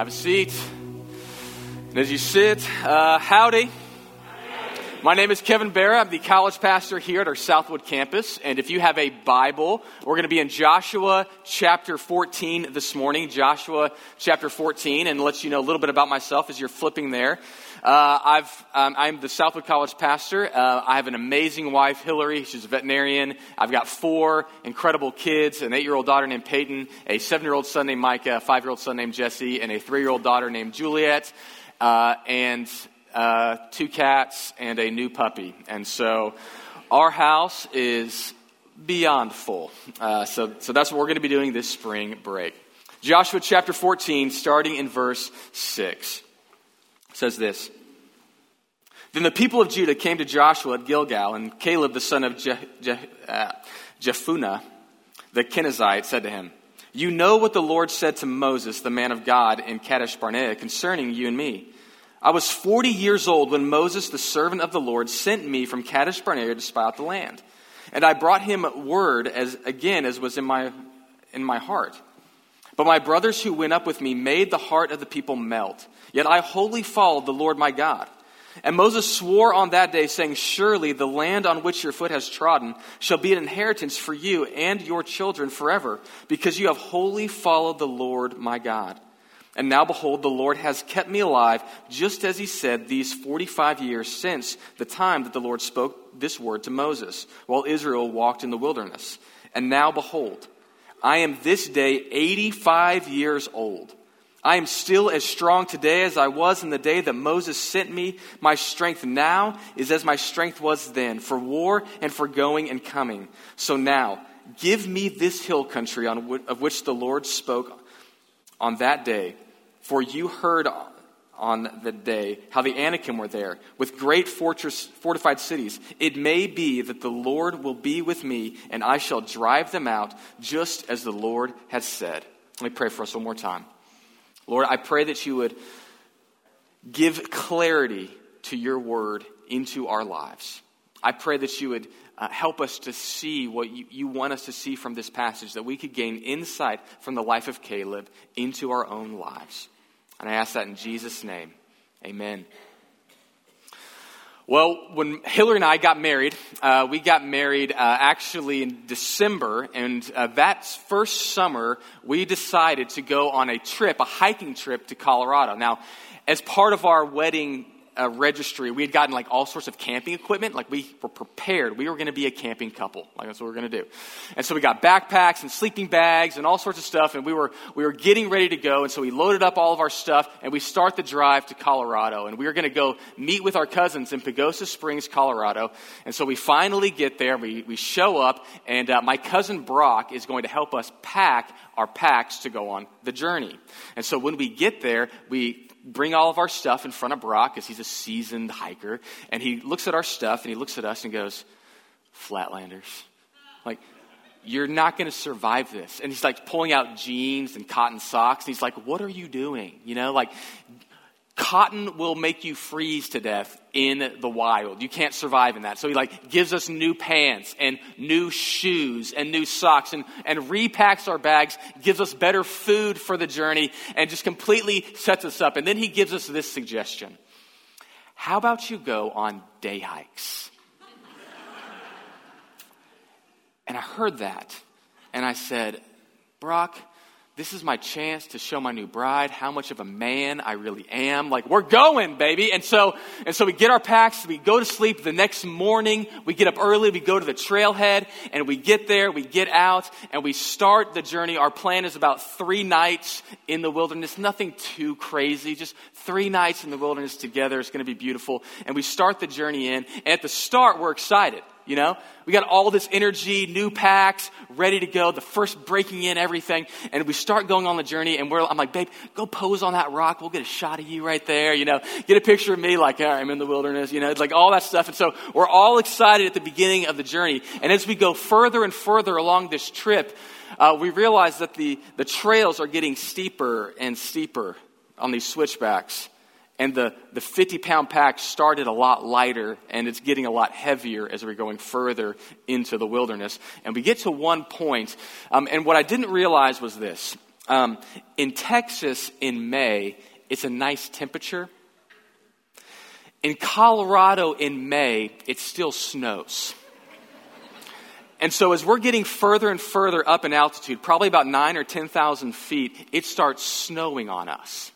Have a seat. And as you sit, uh, howdy. My name is Kevin Barra. I'm the college pastor here at our Southwood campus. And if you have a Bible, we're going to be in Joshua chapter 14 this morning. Joshua chapter 14, and let you know a little bit about myself as you're flipping there. Uh, I've, um, I'm the Southwood College pastor. Uh, I have an amazing wife, Hillary. She's a veterinarian. I've got four incredible kids an eight year old daughter named Peyton, a seven year old son named Micah, a five year old son named Jesse, and a three year old daughter named Juliet. Uh, and uh, two cats, and a new puppy. And so our house is beyond full. Uh, so, so that's what we're going to be doing this spring break. Joshua chapter 14, starting in verse 6, says this. Then the people of Judah came to Joshua at Gilgal, and Caleb, the son of Je- Je- uh, Jephunneh, the Kenizzite, said to him, You know what the Lord said to Moses, the man of God, in Kadesh Barnea concerning you and me. I was 40 years old when Moses, the servant of the Lord, sent me from Kadesh Barnea to spy out the land. And I brought him word as again as was in my in my heart. But my brothers who went up with me made the heart of the people melt. Yet I wholly followed the Lord my God. And Moses swore on that day, saying, Surely the land on which your foot has trodden shall be an inheritance for you and your children forever, because you have wholly followed the Lord my God. And now, behold, the Lord has kept me alive, just as he said these 45 years since the time that the Lord spoke this word to Moses, while Israel walked in the wilderness. And now, behold, I am this day 85 years old. I am still as strong today as I was in the day that Moses sent me. My strength now is as my strength was then, for war and for going and coming. So now, give me this hill country on, of which the Lord spoke on that day, for you heard on the day how the Anakim were there with great fortress, fortified cities. It may be that the Lord will be with me, and I shall drive them out, just as the Lord has said. Let me pray for us one more time. Lord, I pray that you would give clarity to your word into our lives. I pray that you would uh, help us to see what you, you want us to see from this passage, that we could gain insight from the life of Caleb into our own lives. And I ask that in Jesus' name. Amen. Well, when Hillary and I got married, uh, we got married uh, actually in December, and uh, that first summer, we decided to go on a trip, a hiking trip to Colorado. Now, as part of our wedding uh, registry, we had gotten like all sorts of camping equipment. Like we were prepared. We were going to be a camping couple. Like that's what we are going to do. And so we got backpacks and sleeping bags and all sorts of stuff. And we were, we were getting ready to go. And so we loaded up all of our stuff and we start the drive to Colorado. And we were going to go meet with our cousins in Pagosa Springs, Colorado. And so we finally get there. We, we show up and uh, my cousin Brock is going to help us pack our packs to go on the journey. And so when we get there, we bring all of our stuff in front of Brock because he's a seasoned hiker. And he looks at our stuff and he looks at us and goes, Flatlanders. Like, you're not going to survive this. And he's like pulling out jeans and cotton socks. And he's like, what are you doing? You know, like, cotton will make you freeze to death in the wild. You can't survive in that. So he like gives us new pants and new shoes and new socks and, and repacks our bags, gives us better food for the journey and just completely sets us up. And then he gives us this suggestion. How about you go on day hikes? and I heard that and I said, Brock, this is my chance to show my new bride how much of a man I really am. Like, we're going, baby. And so, and so we get our packs, we go to sleep. The next morning, we get up early, we go to the trailhead, and we get there, we get out, and we start the journey. Our plan is about three nights in the wilderness. Nothing too crazy, just three nights in the wilderness together. It's going to be beautiful. And we start the journey in, and at the start, we're excited. You know, we got all this energy, new packs, ready to go, the first breaking in everything. And we start going on the journey and we're, I'm like, babe, go pose on that rock. We'll get a shot of you right there. You know, get a picture of me like, I'm in the wilderness, you know, It's like all that stuff. And so we're all excited at the beginning of the journey. And as we go further and further along this trip, uh, we realize that the, the trails are getting steeper and steeper on these switchbacks and the, the 50 pound pack started a lot lighter and it's getting a lot heavier as we're going further into the wilderness. And we get to one point, um, and what I didn't realize was this. Um, in Texas in May, it's a nice temperature. In Colorado in May, it still snows. And so, as we're getting further and further up in altitude, probably about nine or 10,000 feet, it starts snowing on us.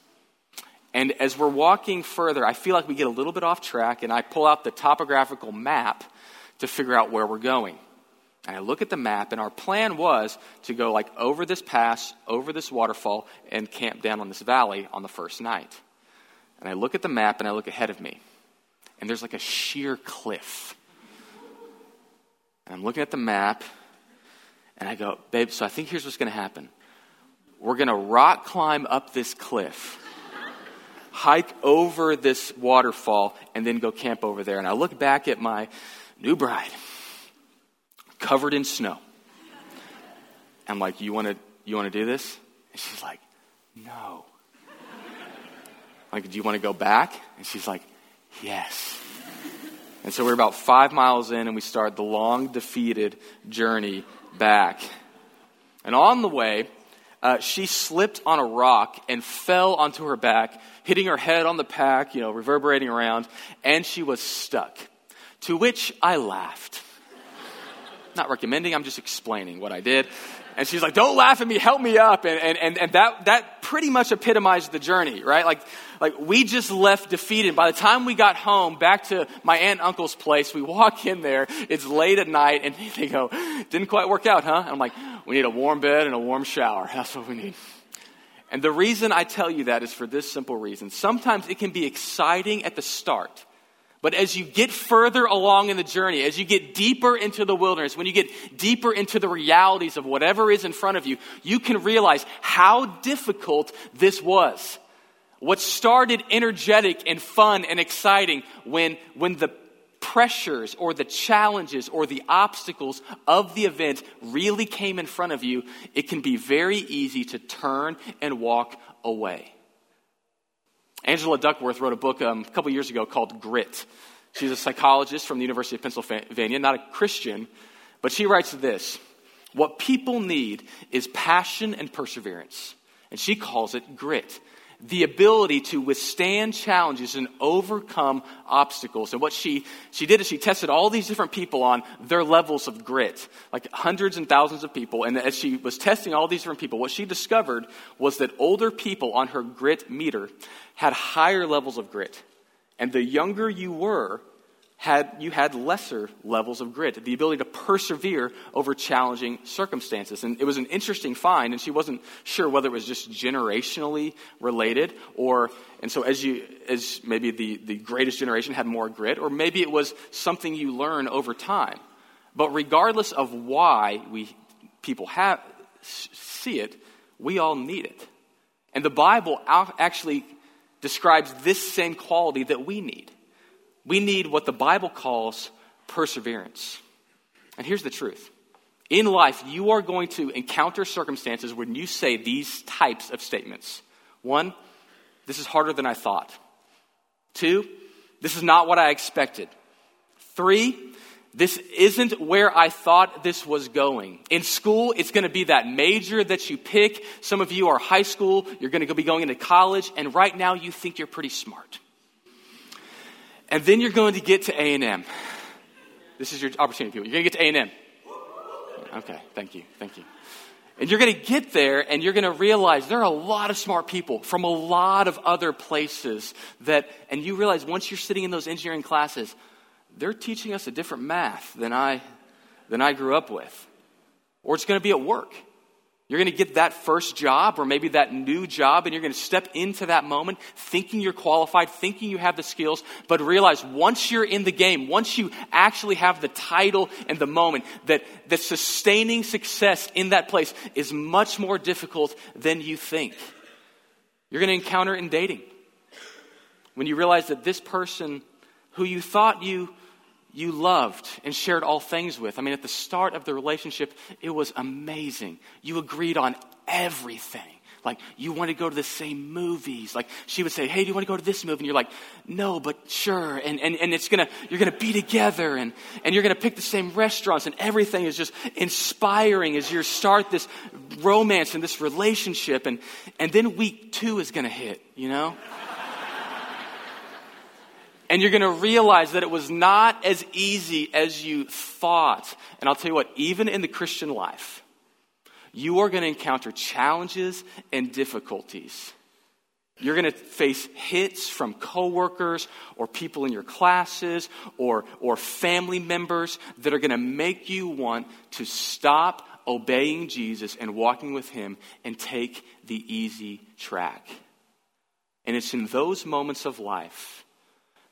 And as we're walking further, I feel like we get a little bit off track, and I pull out the topographical map to figure out where we're going. And I look at the map, and our plan was to go like over this pass, over this waterfall, and camp down on this valley on the first night. And I look at the map, and I look ahead of me, and there's like a sheer cliff and I'm looking at the map, and I go, babe, so I think here's what's going to happen. We're going to rock climb up this cliff, hike over this waterfall, and then go camp over there. And I look back at my new bride, covered in snow. I'm like, you want to you want to do this? And she's like, no. like, do you want to go back? And she's like, yes. And so we're about five miles in, and we start the long, defeated journey back. And on the way, uh, she slipped on a rock and fell onto her back, hitting her head on the pack, you know, reverberating around, and she was stuck. To which I laughed. Not recommending, I'm just explaining what I did. And she's like, don't laugh at me, help me up. And, and, and, and that, that pretty much epitomized the journey, right? Like, like we just left defeated. By the time we got home, back to my aunt and uncle's place, we walk in there, it's late at night, and they go, didn't quite work out, huh? And I'm like, we need a warm bed and a warm shower. That's what we need. And the reason I tell you that is for this simple reason. Sometimes it can be exciting at the start but as you get further along in the journey, as you get deeper into the wilderness, when you get deeper into the realities of whatever is in front of you, you can realize how difficult this was. What started energetic and fun and exciting when, when the pressures or the challenges or the obstacles of the event really came in front of you, it can be very easy to turn and walk away. Angela Duckworth wrote a book um, a couple years ago called Grit. She's a psychologist from the University of Pennsylvania, not a Christian, but she writes this What people need is passion and perseverance. And she calls it grit the ability to withstand challenges and overcome obstacles. And what she, she did is she tested all these different people on their levels of grit, like hundreds and thousands of people. And as she was testing all these different people, what she discovered was that older people on her grit meter had higher levels of grit. And the younger you were, had, you had lesser levels of grit, the ability to persevere over challenging circumstances. And it was an interesting find, and she wasn't sure whether it was just generationally related, or, and so as you, as maybe the, the greatest generation had more grit, or maybe it was something you learn over time. But regardless of why we, people have, see it, we all need it. And the Bible actually describes this same quality that we need. We need what the Bible calls perseverance. And here's the truth in life, you are going to encounter circumstances when you say these types of statements. One, this is harder than I thought. Two, this is not what I expected. Three, this isn't where I thought this was going. In school, it's going to be that major that you pick. Some of you are high school, you're going to be going into college, and right now you think you're pretty smart. And then you're going to get to A&M. This is your opportunity, people. You're going to get to A&M. Okay, thank you, thank you. And you're going to get there and you're going to realize there are a lot of smart people from a lot of other places that, and you realize once you're sitting in those engineering classes, they're teaching us a different math than I, than I grew up with. Or it's going to be at work. You're going to get that first job or maybe that new job, and you're going to step into that moment thinking you're qualified, thinking you have the skills, but realize once you're in the game, once you actually have the title and the moment, that, that sustaining success in that place is much more difficult than you think. You're going to encounter in dating. When you realize that this person who you thought you you loved and shared all things with. I mean, at the start of the relationship, it was amazing. You agreed on everything. Like, you want to go to the same movies. Like, she would say, Hey, do you want to go to this movie? And you're like, No, but sure. And, and, and it's gonna, you're gonna be together and, and you're gonna pick the same restaurants and everything is just inspiring as you start this romance and this relationship. And, and then week two is gonna hit, you know? And you're going to realize that it was not as easy as you thought. And I'll tell you what, even in the Christian life, you are going to encounter challenges and difficulties. You're going to face hits from coworkers or people in your classes or, or family members that are going to make you want to stop obeying Jesus and walking with Him and take the easy track. And it's in those moments of life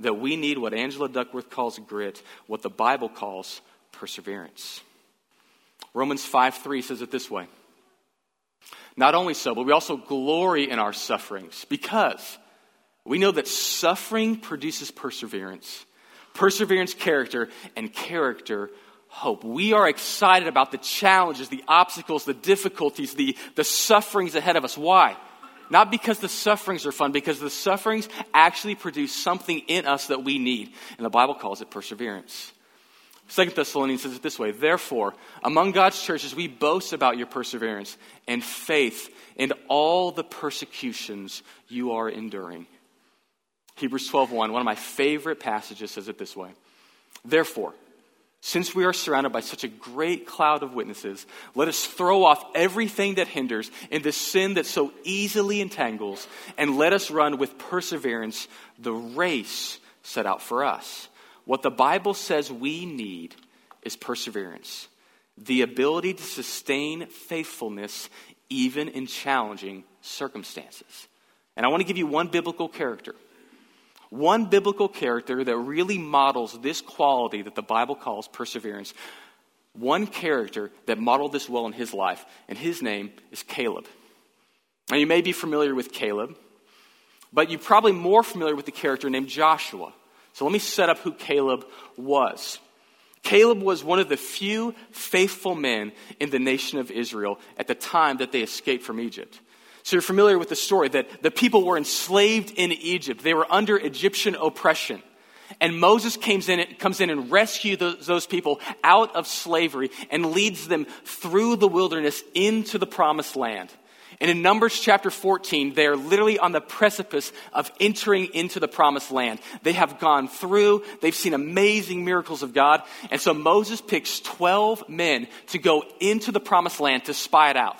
that we need what Angela Duckworth calls grit, what the Bible calls perseverance. Romans 5 3 says it this way. Not only so, but we also glory in our sufferings because we know that suffering produces perseverance, perseverance, character, and character, hope. We are excited about the challenges, the obstacles, the difficulties, the, the sufferings ahead of us. Why? Not because the sufferings are fun, because the sufferings actually produce something in us that we need. And the Bible calls it perseverance. Second Thessalonians says it this way Therefore, among God's churches, we boast about your perseverance and faith in all the persecutions you are enduring. Hebrews 12:1, one of my favorite passages, says it this way. Therefore, since we are surrounded by such a great cloud of witnesses, let us throw off everything that hinders and the sin that so easily entangles, and let us run with perseverance the race set out for us. What the Bible says we need is perseverance, the ability to sustain faithfulness even in challenging circumstances. And I want to give you one biblical character one biblical character that really models this quality that the Bible calls perseverance. One character that modeled this well in his life, and his name is Caleb. Now, you may be familiar with Caleb, but you're probably more familiar with the character named Joshua. So let me set up who Caleb was. Caleb was one of the few faithful men in the nation of Israel at the time that they escaped from Egypt. So you're familiar with the story that the people were enslaved in Egypt. They were under Egyptian oppression. And Moses comes in, comes in and rescues those, those people out of slavery and leads them through the wilderness into the promised land. And in Numbers chapter 14, they are literally on the precipice of entering into the promised land. They have gone through, they've seen amazing miracles of God. And so Moses picks 12 men to go into the promised land to spy it out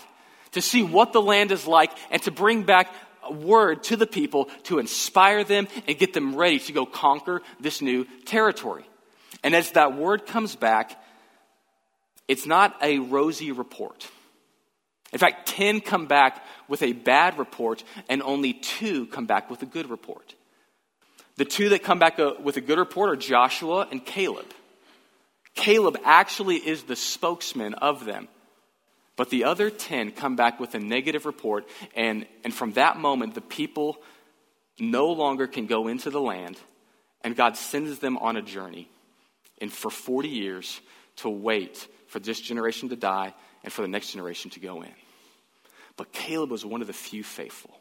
to see what the land is like, and to bring back a word to the people to inspire them and get them ready to go conquer this new territory. And as that word comes back, it's not a rosy report. In fact, 10 come back with a bad report, and only two come back with a good report. The two that come back uh, with a good report are Joshua and Caleb. Caleb actually is the spokesman of them. But the other 10 come back with a negative report, and, and from that moment, the people no longer can go into the land, and God sends them on a journey and for 40 years to wait for this generation to die and for the next generation to go in. But Caleb was one of the few faithful.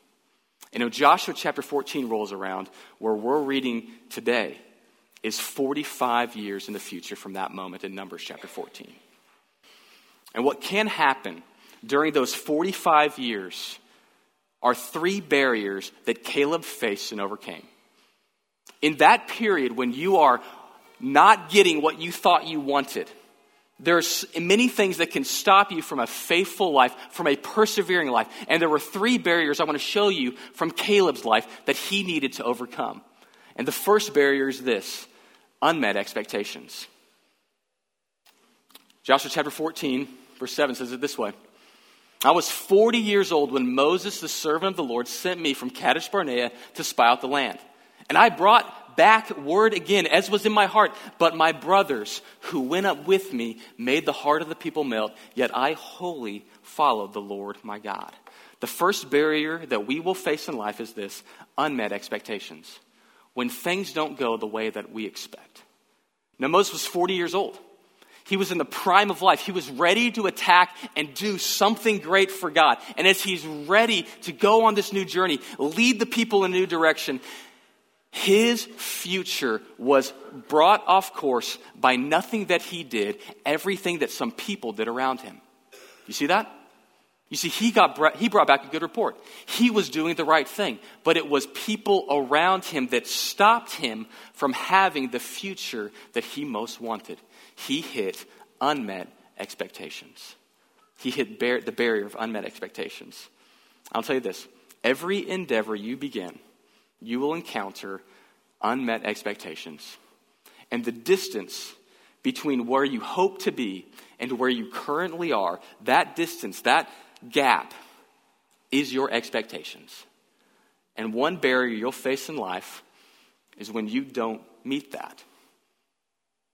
And when Joshua chapter 14 rolls around, where we're reading today, is 45 years in the future from that moment in Numbers chapter 14. And what can happen during those 45 years are three barriers that Caleb faced and overcame. In that period, when you are not getting what you thought you wanted, there's many things that can stop you from a faithful life, from a persevering life. And there were three barriers I want to show you from Caleb's life that he needed to overcome. And the first barrier is this unmet expectations. Joshua chapter 14, Verse 7 says it this way I was 40 years old when Moses, the servant of the Lord, sent me from Kadesh Barnea to spy out the land. And I brought back word again, as was in my heart. But my brothers who went up with me made the heart of the people melt, yet I wholly followed the Lord my God. The first barrier that we will face in life is this unmet expectations. When things don't go the way that we expect. Now, Moses was 40 years old. He was in the prime of life. He was ready to attack and do something great for God. And as he's ready to go on this new journey, lead the people in a new direction, his future was brought off course by nothing that he did, everything that some people did around him. You see that? You see, he, got, he brought back a good report. He was doing the right thing, but it was people around him that stopped him from having the future that he most wanted. He hit unmet expectations. He hit bar- the barrier of unmet expectations. I'll tell you this every endeavor you begin, you will encounter unmet expectations. And the distance between where you hope to be and where you currently are, that distance, that gap is your expectations. And one barrier you'll face in life is when you don't meet that.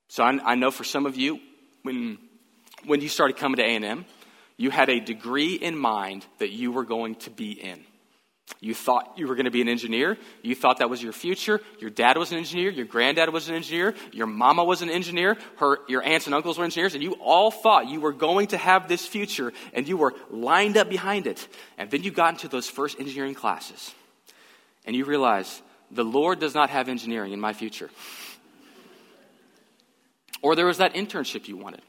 So I, I know for some of you, when, when you started coming to A&M, you had a degree in mind that you were going to be in. You thought you were going to be an engineer. You thought that was your future. Your dad was an engineer. Your granddad was an engineer. Your mama was an engineer. Her, your aunts and uncles were engineers. And you all thought you were going to have this future and you were lined up behind it. And then you got into those first engineering classes and you realized the Lord does not have engineering in my future. Or there was that internship you wanted.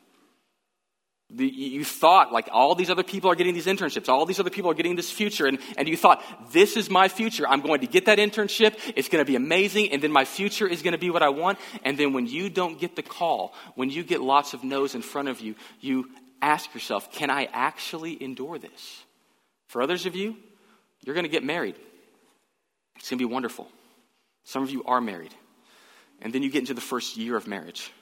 The, you thought, like, all these other people are getting these internships, all these other people are getting this future, and, and you thought, this is my future. I'm going to get that internship, it's going to be amazing, and then my future is going to be what I want. And then when you don't get the call, when you get lots of no's in front of you, you ask yourself, can I actually endure this? For others of you, you're going to get married. It's going to be wonderful. Some of you are married. And then you get into the first year of marriage.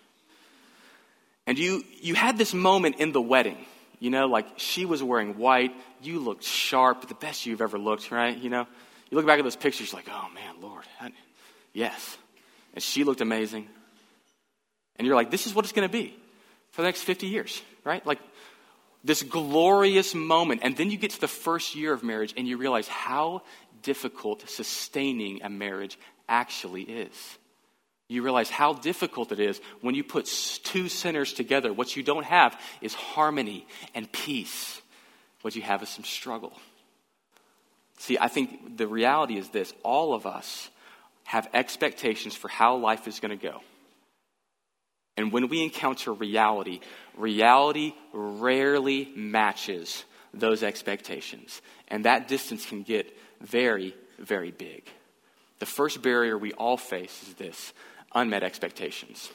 And you, you had this moment in the wedding, you know, like she was wearing white, you looked sharp, the best you've ever looked, right? You know, you look back at those pictures, like, oh man, Lord, I, yes. And she looked amazing. And you're like, this is what it's going to be for the next 50 years, right? Like this glorious moment. And then you get to the first year of marriage and you realize how difficult sustaining a marriage actually is you realize how difficult it is when you put two sinners together. What you don't have is harmony and peace. What you have is some struggle. See, I think the reality is this all of us have expectations for how life is going to go. And when we encounter reality, reality rarely matches those expectations. And that distance can get very, very big. The first barrier we all face is this unmet expectations.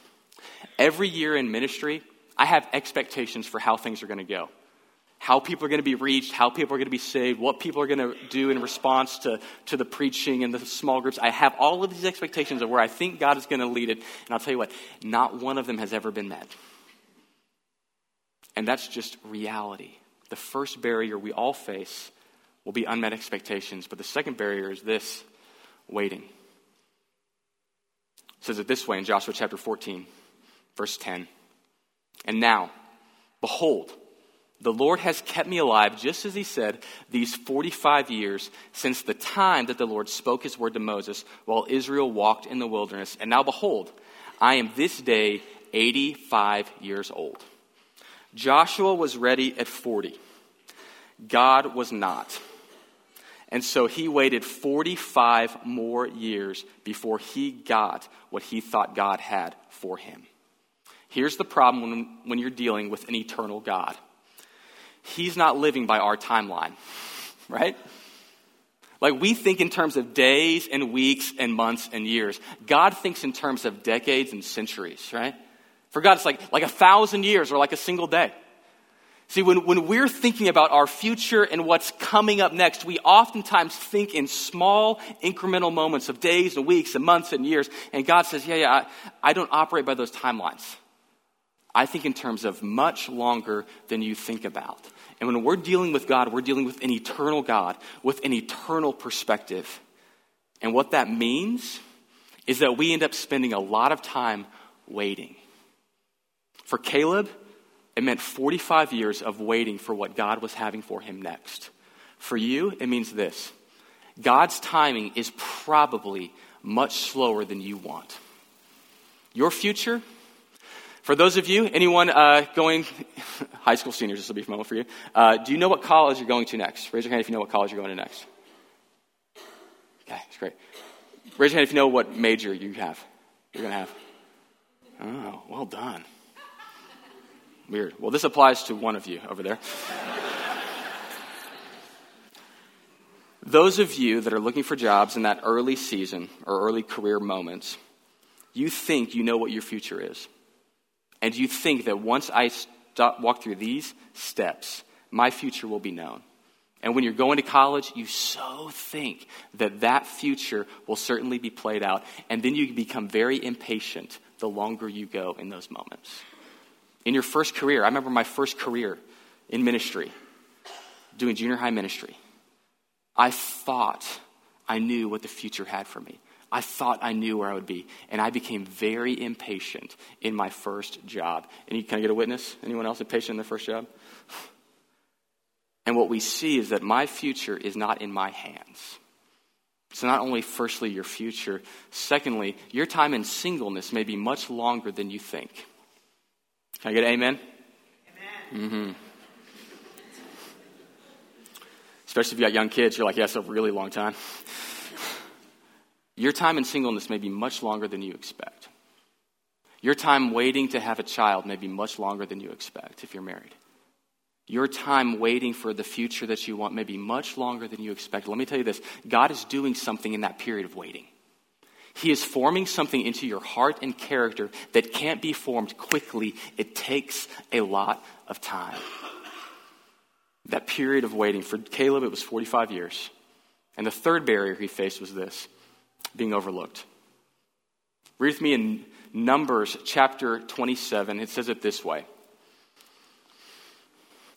Every year in ministry, I have expectations for how things are going to go. How people are going to be reached, how people are going to be saved, what people are going to do in response to, to the preaching and the small groups. I have all of these expectations of where I think God is going to lead it. And I'll tell you what, not one of them has ever been met. And that's just reality. The first barrier we all face will be unmet expectations, but the second barrier is this waiting says it this way in Joshua chapter 14, verse 10. And now, behold, the Lord has kept me alive, just as he said, these 45 years since the time that the Lord spoke his word to Moses while Israel walked in the wilderness. And now, behold, I am this day 85 years old. Joshua was ready at 40. God was not. And so he waited 45 more years before he got what he thought God had for him. Here's the problem when, when you're dealing with an eternal God He's not living by our timeline, right? Like we think in terms of days and weeks and months and years. God thinks in terms of decades and centuries, right? For God, it's like, like a thousand years or like a single day. See, when, when we're thinking about our future and what's coming up next, we oftentimes think in small incremental moments of days and weeks and months and years. And God says, Yeah, yeah, I, I don't operate by those timelines. I think in terms of much longer than you think about. And when we're dealing with God, we're dealing with an eternal God with an eternal perspective. And what that means is that we end up spending a lot of time waiting. For Caleb, it meant 45 years of waiting for what God was having for him next. For you, it means this God's timing is probably much slower than you want. Your future, For those of you, anyone uh, going, high school seniors, this will be a moment for you. Uh, do you know what college you're going to next? Raise your hand if you know what college you're going to next. Okay, that's great. Raise your hand if you know what major you have. You're going to have. Oh, well done. Weird. Well, this applies to one of you over there. Those of you that are looking for jobs in that early season or early career moments, you think you know what your future is. And you think that once I stop, walk through these steps, my future will be known. And when you're going to college, you so think that that future will certainly be played out. And then you become very impatient the longer you go in those moments. In your first career, I remember my first career in ministry, doing junior high ministry. I thought I knew what the future had for me. I thought I knew where I would be. And I became very impatient in my first job. And can I get a witness? Anyone else impatient in their first job? And what we see is that my future is not in my hands. So, not only, firstly, your future, secondly, your time in singleness may be much longer than you think. Can I get an amen? Amen. Mm-hmm. Especially if you got young kids, you're like, yeah, it's a really long time. Your time in singleness may be much longer than you expect. Your time waiting to have a child may be much longer than you expect if you're married. Your time waiting for the future that you want may be much longer than you expect. Let me tell you this God is doing something in that period of waiting. He is forming something into your heart and character that can't be formed quickly. It takes a lot of time. That period of waiting, for Caleb, it was 45 years. And the third barrier he faced was this being overlooked. Read with me in Numbers chapter 27. It says it this way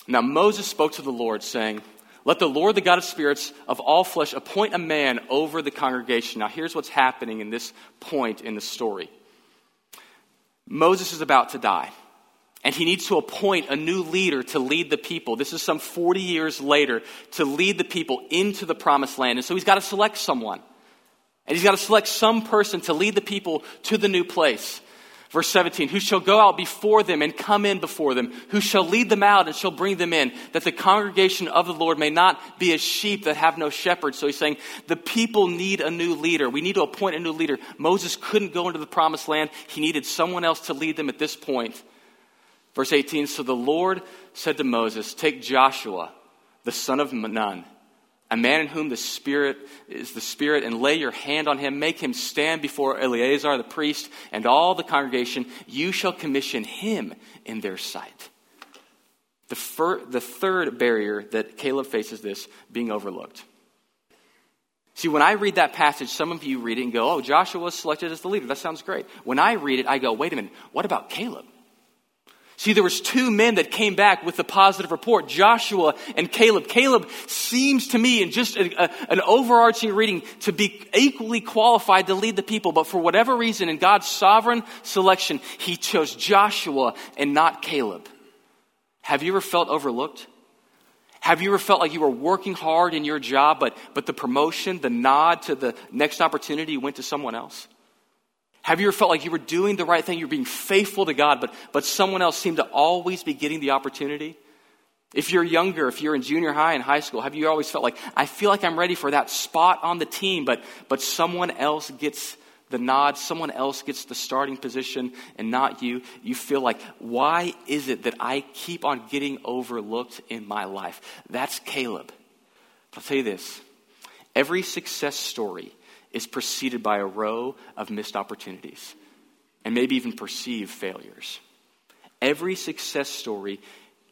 now Moses spoke to the Lord, saying, Let the Lord, the God of spirits of all flesh, appoint a man over the congregation. Now, here's what's happening in this point in the story Moses is about to die, and he needs to appoint a new leader to lead the people. This is some 40 years later to lead the people into the promised land. And so he's got to select someone. And he's got to select some person to lead the people to the new place. Verse 17, who shall go out before them and come in before them, who shall lead them out and shall bring them in, that the congregation of the Lord may not be as sheep that have no shepherd. So he's saying the people need a new leader. We need to appoint a new leader. Moses couldn't go into the promised land, he needed someone else to lead them at this point. Verse 18, so the Lord said to Moses, Take Joshua, the son of Nun a man in whom the Spirit is the Spirit, and lay your hand on him, make him stand before Eleazar the priest and all the congregation. You shall commission him in their sight. The, fir- the third barrier that Caleb faces this being overlooked. See, when I read that passage, some of you read it and go, oh, Joshua was selected as the leader. That sounds great. When I read it, I go, wait a minute, what about Caleb? See, there was two men that came back with the positive report, Joshua and Caleb. Caleb seems to me, in just a, a, an overarching reading, to be equally qualified to lead the people. But for whatever reason, in God's sovereign selection, he chose Joshua and not Caleb. Have you ever felt overlooked? Have you ever felt like you were working hard in your job, but, but the promotion, the nod to the next opportunity went to someone else? Have you ever felt like you were doing the right thing, You're being faithful to God, but, but someone else seemed to always be getting the opportunity? If you're younger, if you're in junior high and high school, have you always felt like, I feel like I'm ready for that spot on the team, but, but someone else gets the nod, someone else gets the starting position and not you? You feel like, why is it that I keep on getting overlooked in my life? That's Caleb. I'll tell you this every success story is preceded by a row of missed opportunities and maybe even perceived failures. Every success story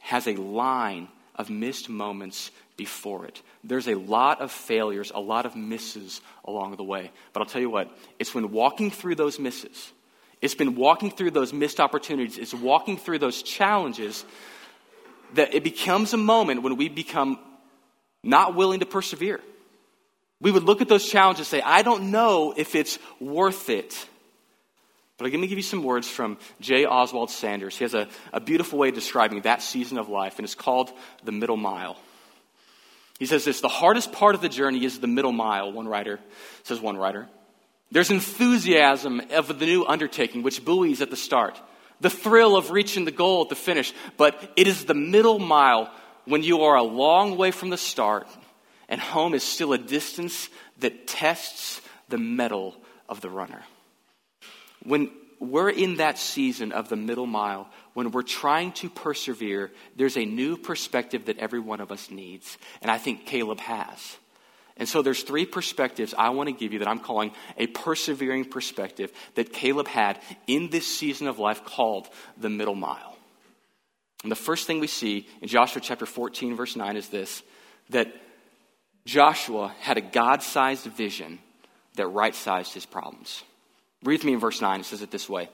has a line of missed moments before it. There's a lot of failures, a lot of misses along the way. But I'll tell you what, it's when walking through those misses, it's been walking through those missed opportunities, it's walking through those challenges that it becomes a moment when we become not willing to persevere we would look at those challenges and say, I don't know if it's worth it. But I'm going to give you some words from J. Oswald Sanders. He has a, a beautiful way of describing that season of life, and it's called the middle mile. He says this the hardest part of the journey is the middle mile, one writer says one writer. There's enthusiasm of the new undertaking, which buoys at the start. the thrill of reaching the goal at the finish, but it is the middle mile when you are a long way from the start and home is still a distance that tests the mettle of the runner. When we're in that season of the middle mile, when we're trying to persevere, there's a new perspective that every one of us needs. And I think Caleb has. And so there's three perspectives I want to give you that I'm calling a persevering perspective that Caleb had in this season of life called the middle mile. And the first thing we see in Joshua chapter 14, verse 9 is this that Joshua had a God sized vision that right sized his problems. Read with me in verse 9. It says it this way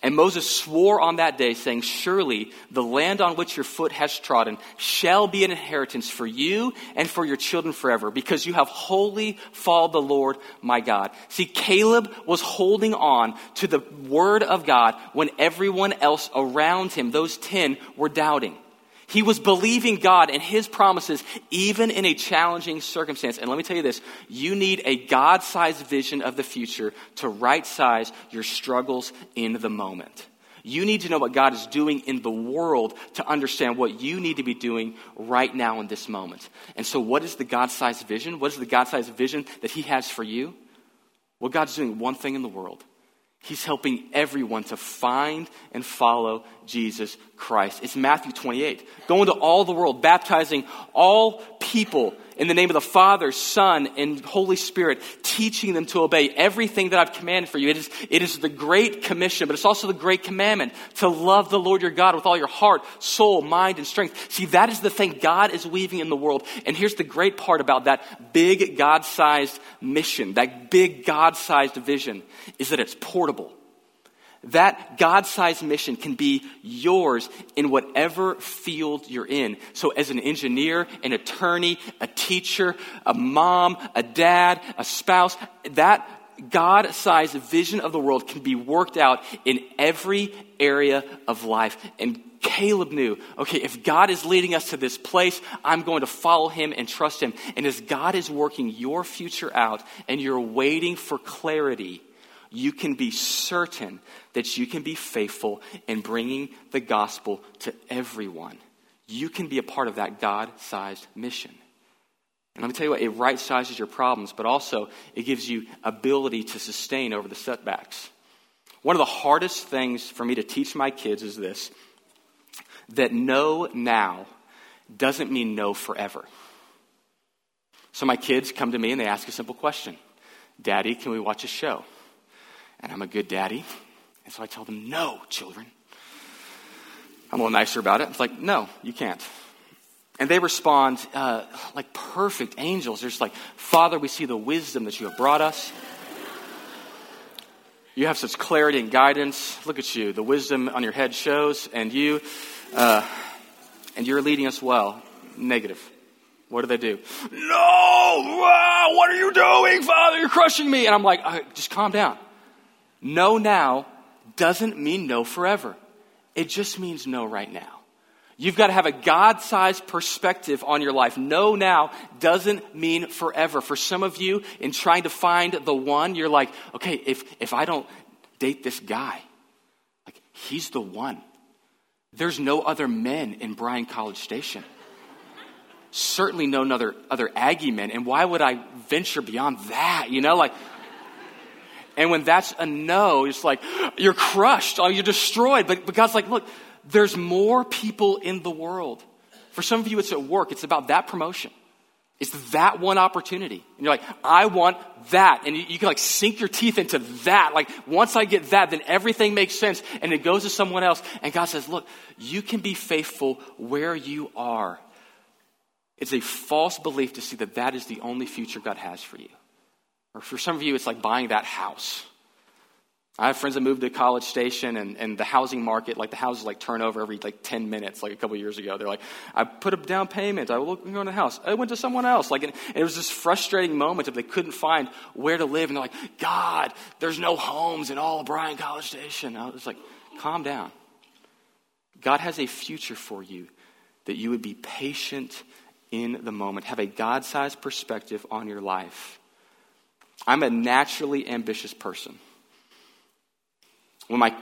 and Moses swore on that day, saying, Surely the land on which your foot has trodden shall be an inheritance for you and for your children forever, because you have wholly followed the Lord my God. See, Caleb was holding on to the word of God when everyone else around him, those ten, were doubting. He was believing God and his promises even in a challenging circumstance. And let me tell you this you need a God sized vision of the future to right size your struggles in the moment. You need to know what God is doing in the world to understand what you need to be doing right now in this moment. And so, what is the God sized vision? What is the God sized vision that He has for you? Well, God's doing one thing in the world He's helping everyone to find and follow Jesus Christ. It's Matthew 28. Go into all the world, baptizing all people in the name of the Father, Son, and Holy Spirit, teaching them to obey everything that I've commanded for you. It is, it is the great commission, but it's also the great commandment to love the Lord your God with all your heart, soul, mind, and strength. See, that is the thing God is weaving in the world. And here's the great part about that big God sized mission, that big God sized vision, is that it's portable that God sized mission can be yours in whatever field you're in. So, as an engineer, an attorney, a teacher, a mom, a dad, a spouse, that God sized vision of the world can be worked out in every area of life. And Caleb knew, okay, if God is leading us to this place, I'm going to follow him and trust him. And as God is working your future out and you're waiting for clarity, you can be certain that you can be faithful in bringing the gospel to everyone. You can be a part of that God sized mission. And let me tell you what, it right sizes your problems, but also it gives you ability to sustain over the setbacks. One of the hardest things for me to teach my kids is this that no now doesn't mean no forever. So my kids come to me and they ask a simple question Daddy, can we watch a show? And I'm a good daddy. And so I tell them, no, children. I'm a little nicer about it. It's like, no, you can't. And they respond uh, like perfect angels. They're just like, Father, we see the wisdom that you have brought us. You have such clarity and guidance. Look at you. The wisdom on your head shows, and you, uh, and you're leading us well. Negative. What do they do? No! What are you doing, Father? You're crushing me. And I'm like, uh, just calm down. No now doesn't mean no forever. It just means no right now. You've got to have a God sized perspective on your life. No now doesn't mean forever. For some of you, in trying to find the one, you're like, okay, if, if I don't date this guy, like, he's the one. There's no other men in Bryan College Station. Certainly no other, other Aggie men. And why would I venture beyond that? You know, like, and when that's a no, it's like, you're crushed, or you're destroyed. But, but God's like, look, there's more people in the world. For some of you, it's at work, it's about that promotion. It's that one opportunity. And you're like, I want that. And you, you, can like sink your teeth into that. Like, once I get that, then everything makes sense. And it goes to someone else. And God says, look, you can be faithful where you are. It's a false belief to see that that is the only future God has for you. Or for some of you, it's like buying that house. I have friends that moved to College Station and, and the housing market, like the houses like turn over every like 10 minutes, like a couple years ago. They're like, I put a down payment. I look go in the house. I went to someone else. Like, and it was this frustrating moment of they couldn't find where to live. And they're like, God, there's no homes in all of Bryan College Station. I was like, calm down. God has a future for you that you would be patient in the moment. Have a God sized perspective on your life. I'm a naturally ambitious person. When my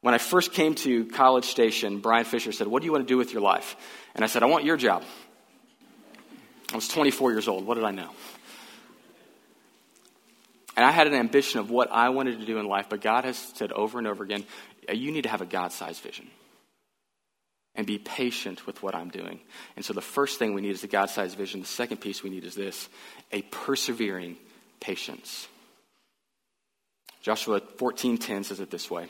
When I first came to College Station, Brian Fisher said, What do you want to do with your life? And I said, I want your job. I was 24 years old. What did I know? And I had an ambition of what I wanted to do in life, but God has said over and over again, uh, you need to have a God sized vision and be patient with what I'm doing. And so the first thing we need is a God sized vision. The second piece we need is this a persevering patience. Joshua 14:10 says it this way.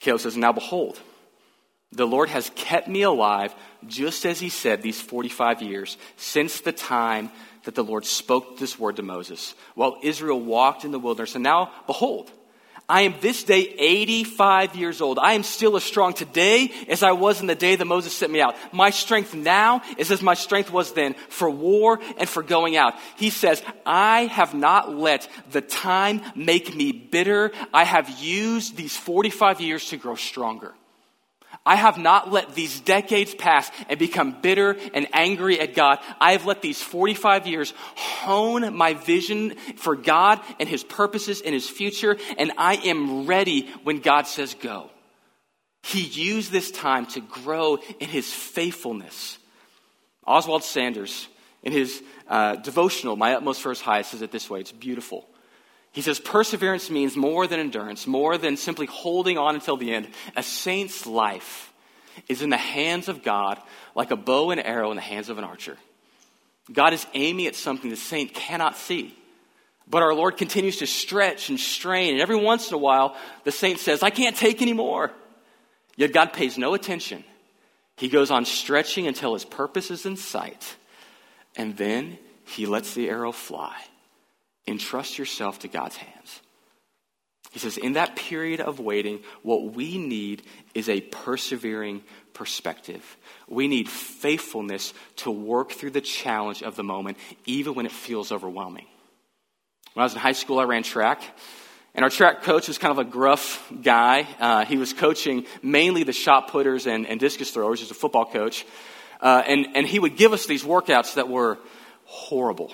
Caleb says, Now behold, the Lord has kept me alive just as he said these 45 years since the time that the Lord spoke this word to Moses while Israel walked in the wilderness. And now, behold, I am this day 85 years old. I am still as strong today as I was in the day that Moses sent me out. My strength now is as my strength was then for war and for going out. He says, I have not let the time make me bitter. I have used these 45 years to grow stronger. I have not let these decades pass and become bitter and angry at God. I have let these 45 years hone my vision for God and His purposes and His future, and I am ready when God says go. He used this time to grow in His faithfulness. Oswald Sanders, in his uh, devotional, My Utmost His Highest, says it this way it's beautiful. He says perseverance means more than endurance, more than simply holding on until the end. A saint's life is in the hands of God like a bow and arrow in the hands of an archer. God is aiming at something the saint cannot see. But our Lord continues to stretch and strain, and every once in a while, the saint says, I can't take any more. Yet God pays no attention. He goes on stretching until his purpose is in sight, and then he lets the arrow fly entrust yourself to God's hands. He says, in that period of waiting, what we need is a persevering perspective. We need faithfulness to work through the challenge of the moment, even when it feels overwhelming. When I was in high school, I ran track. And our track coach was kind of a gruff guy. Uh, he was coaching mainly the shot putters and, and discus throwers. He's a football coach. Uh, and, and he would give us these workouts that were horrible.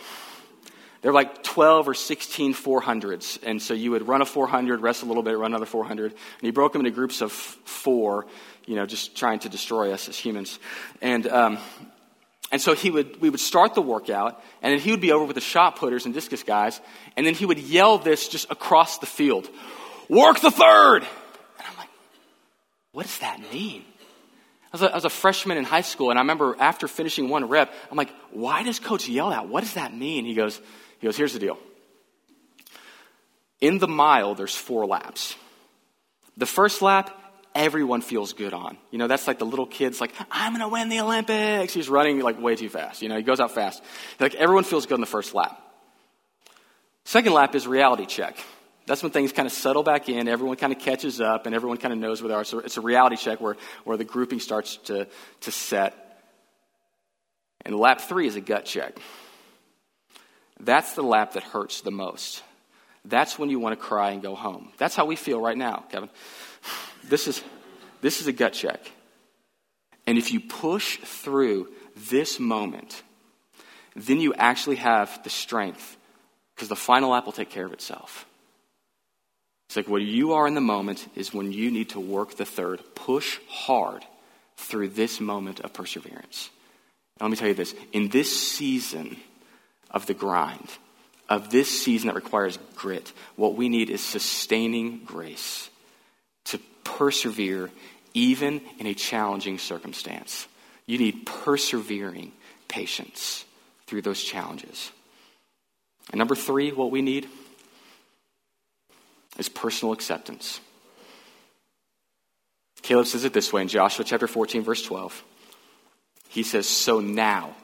They're like 12 or 16 400s. And so you would run a 400, rest a little bit, run another 400. And he broke them into groups of four, you know, just trying to destroy us as humans. And, um, and so he would, we would start the workout, and then he would be over with the shot putters and discus guys, and then he would yell this just across the field Work the third! And I'm like, what does that mean? I was, a, I was a freshman in high school, and I remember after finishing one rep, I'm like, why does coach yell that? What does that mean? He goes, goes, Here's the deal. In the mile, there's four laps. The first lap, everyone feels good on. You know, that's like the little kid's like, I'm going to win the Olympics. He's running like way too fast. You know, he goes out fast. Like everyone feels good on the first lap. Second lap is reality check. That's when things kind of settle back in, everyone kind of catches up, and everyone kind of knows where they are. So it's a reality check where, where the grouping starts to, to set. And lap three is a gut check. That's the lap that hurts the most. That's when you want to cry and go home. That's how we feel right now, Kevin. This is, this is a gut check. And if you push through this moment, then you actually have the strength because the final lap will take care of itself. It's like what you are in the moment is when you need to work the third. Push hard through this moment of perseverance. let me tell you this in this season, of the grind, of this season that requires grit. What we need is sustaining grace to persevere even in a challenging circumstance. You need persevering patience through those challenges. And number three, what we need is personal acceptance. Caleb says it this way in Joshua chapter 14, verse 12. He says, So now,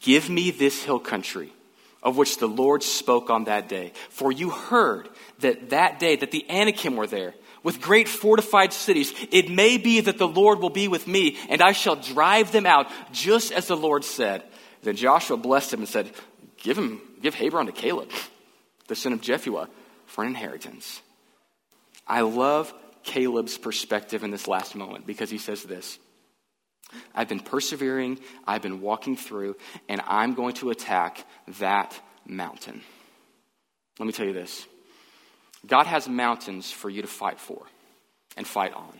Give me this hill country of which the Lord spoke on that day. For you heard that that day that the Anakim were there with great fortified cities. It may be that the Lord will be with me and I shall drive them out just as the Lord said. Then Joshua blessed him and said, give him, give Hebron to Caleb, the son of Jephunneh, for an inheritance. I love Caleb's perspective in this last moment because he says this. I've been persevering, I've been walking through, and I'm going to attack that mountain. Let me tell you this God has mountains for you to fight for. and fight on.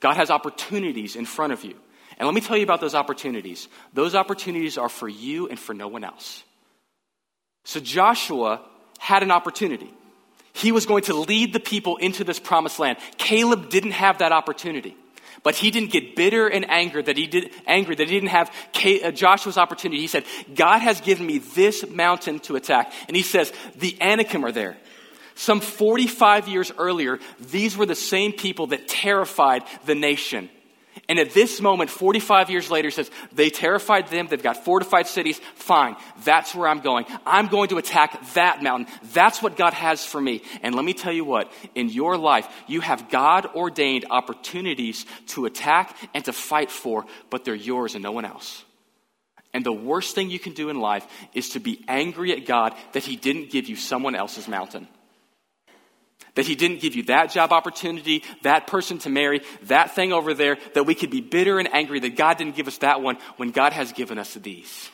God has opportunities in front of you. And let me tell you about those opportunities. Those opportunities are for you and for no one else. So Joshua had an opportunity. He was going to lead the people into this promised land. Caleb didn't have that opportunity. But he didn't get bitter and angry that he did angry that he didn't have uh, Joshua's opportunity. He said, "God has given me this mountain to attack." And he says, "The Anakim are there." Some 45 years earlier, these were the same people that terrified the nation. And at this moment, 45 years later, says, they terrified them. They've got fortified cities. Fine. That's where I'm going. I'm going to attack that mountain. That's what God has for me. And let me tell you what, in your life, you have God ordained opportunities to attack and to fight for, but they're yours and no one else. And the worst thing you can do in life is to be angry at God that He didn't give you someone else's mountain. That he didn't give you that job opportunity, that person to marry, that thing over there, that we could be bitter and angry that God didn't give us that one when God has given us these.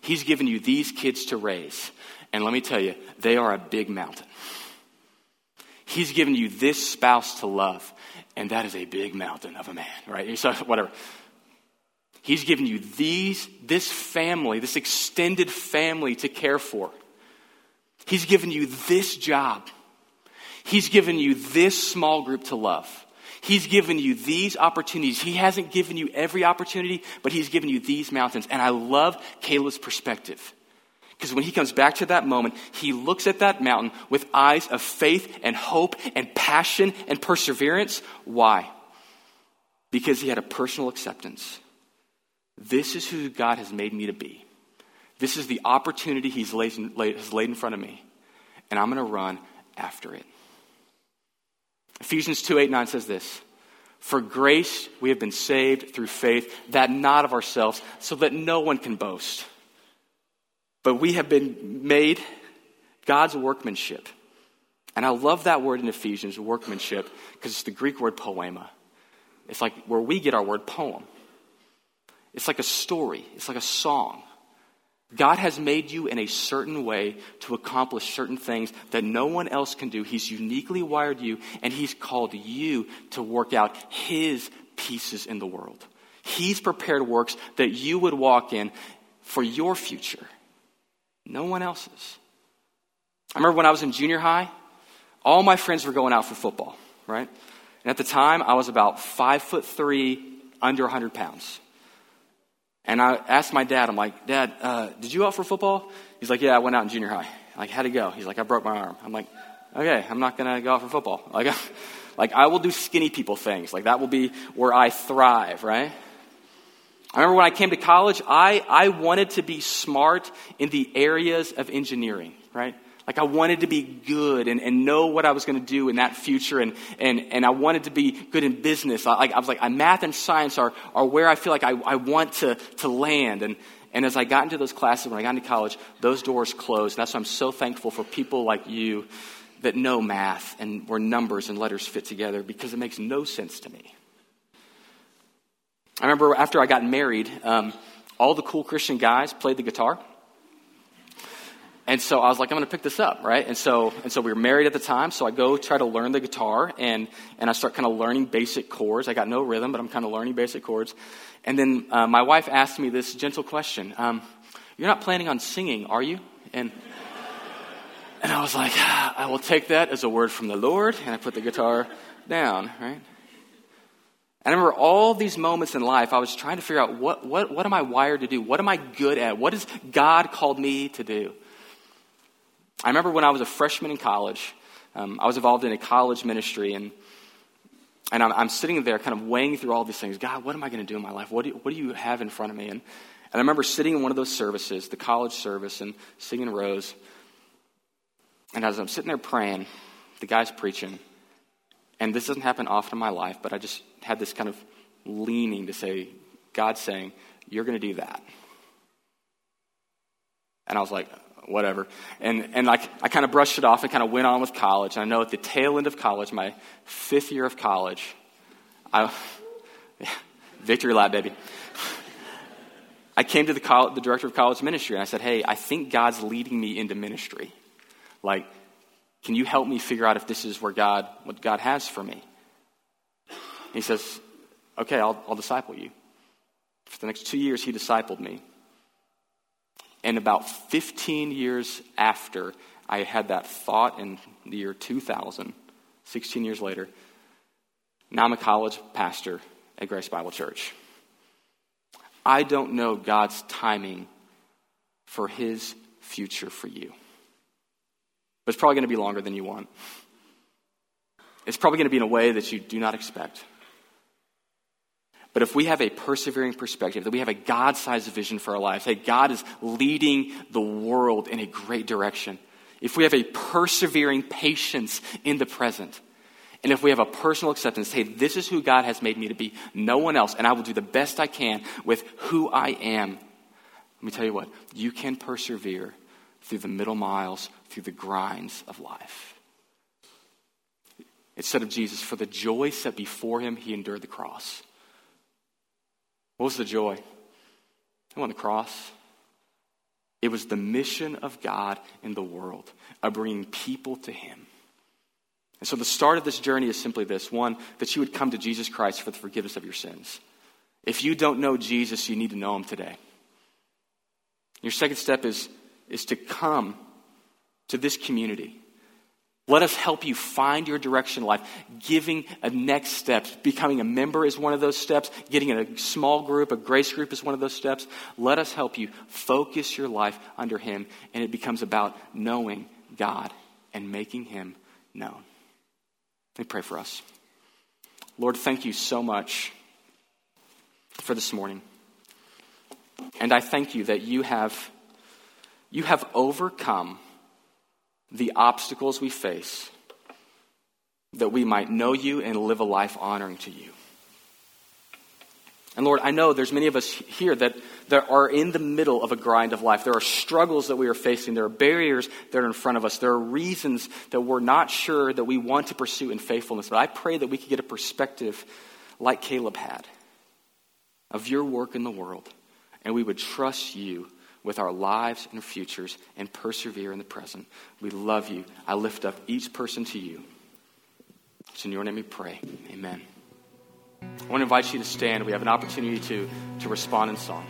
He's given you these kids to raise. And let me tell you, they are a big mountain. He's given you this spouse to love, and that is a big mountain of a man, right? So, whatever. He's given you these, this family, this extended family to care for. He's given you this job. He's given you this small group to love. He's given you these opportunities. He hasn't given you every opportunity, but He's given you these mountains. And I love Caleb's perspective. Because when he comes back to that moment, he looks at that mountain with eyes of faith and hope and passion and perseverance. Why? Because he had a personal acceptance. This is who God has made me to be. This is the opportunity He's laid, has laid in front of me. And I'm going to run after it. Ephesians 2 8 9 says this For grace we have been saved through faith, that not of ourselves, so that no one can boast. But we have been made God's workmanship. And I love that word in Ephesians, workmanship, because it's the Greek word poema. It's like where we get our word poem. It's like a story, it's like a song. God has made you in a certain way to accomplish certain things that no one else can do. He's uniquely wired you, and He's called you to work out His pieces in the world. He's prepared works that you would walk in for your future, no one else's. I remember when I was in junior high, all my friends were going out for football, right? And at the time, I was about five foot three, under 100 pounds. And I asked my dad, I'm like, Dad, uh, did you out for football? He's like, Yeah, I went out in junior high. I'm like, how'd it go? He's like, I broke my arm. I'm like, okay, I'm not going to go out for football. Like, like, I will do skinny people things. Like, that will be where I thrive, right? I remember when I came to college, I, I wanted to be smart in the areas of engineering, right? Like I wanted to be good and, and know what I was going to do in that future, and, and, and I wanted to be good in business. I, I was like, math and science are, are where I feel like I, I want to, to land. And, and as I got into those classes, when I got into college, those doors closed. And that's why I'm so thankful for people like you that know math and where numbers and letters fit together because it makes no sense to me. I remember after I got married, um, all the cool Christian guys played the guitar. And so I was like, I'm going to pick this up, right? And so, and so we were married at the time. So I go try to learn the guitar and, and I start kind of learning basic chords. I got no rhythm, but I'm kind of learning basic chords. And then uh, my wife asked me this gentle question um, You're not planning on singing, are you? And, and I was like, I will take that as a word from the Lord. And I put the guitar down, right? I remember all these moments in life, I was trying to figure out what, what, what am I wired to do? What am I good at? What has God called me to do? I remember when I was a freshman in college, um, I was involved in a college ministry, and, and I'm, I'm, sitting there kind of weighing through all these things. God, what am I going to do in my life? What do, you, what do you have in front of me? And, and I remember sitting in one of those services, the college service, and singing rows. And as I'm sitting there praying, the guy's preaching. And this doesn't happen often in my life, but I just had this kind of leaning to say, God saying, You're going to do that. And I was like, whatever. And, and like, I kind of brushed it off and kind of went on with college. And I know at the tail end of college, my fifth year of college, I, yeah, victory lap, baby. I came to the, the director of college ministry and I said, Hey, I think God's leading me into ministry. Like, can you help me figure out if this is where God, what God has for me? He says, Okay, I'll, I'll disciple you. For the next two years, he discipled me. And about 15 years after I had that thought in the year 2000, 16 years later, now I'm a college pastor at Grace Bible Church. I don't know God's timing for his future for you. But it's probably going to be longer than you want. It's probably going to be in a way that you do not expect. But if we have a persevering perspective, that we have a God sized vision for our lives, hey, God is leading the world in a great direction. If we have a persevering patience in the present, and if we have a personal acceptance, hey, this is who God has made me to be, no one else, and I will do the best I can with who I am, let me tell you what, you can persevere through the middle miles, through the grinds of life. It said of Jesus, for the joy set before him, he endured the cross. What was the joy? On the cross. It was the mission of God in the world of bringing people to him. And so the start of this journey is simply this one, that you would come to Jesus Christ for the forgiveness of your sins. If you don't know Jesus, you need to know him today. Your second step is, is to come to this community. Let us help you find your direction in life. Giving a next step. Becoming a member is one of those steps. Getting in a small group, a grace group is one of those steps. Let us help you focus your life under Him, and it becomes about knowing God and making Him known. Let me pray for us. Lord, thank you so much for this morning. And I thank you that you have, you have overcome the obstacles we face that we might know you and live a life honoring to you. And Lord, I know there's many of us here that, that are in the middle of a grind of life. There are struggles that we are facing. There are barriers that are in front of us. There are reasons that we're not sure that we want to pursue in faithfulness. But I pray that we could get a perspective like Caleb had of your work in the world. And we would trust you with our lives and futures and persevere in the present. We love you. I lift up each person to you. It's in your name we pray. Amen. I want to invite you to stand. We have an opportunity to, to respond in song.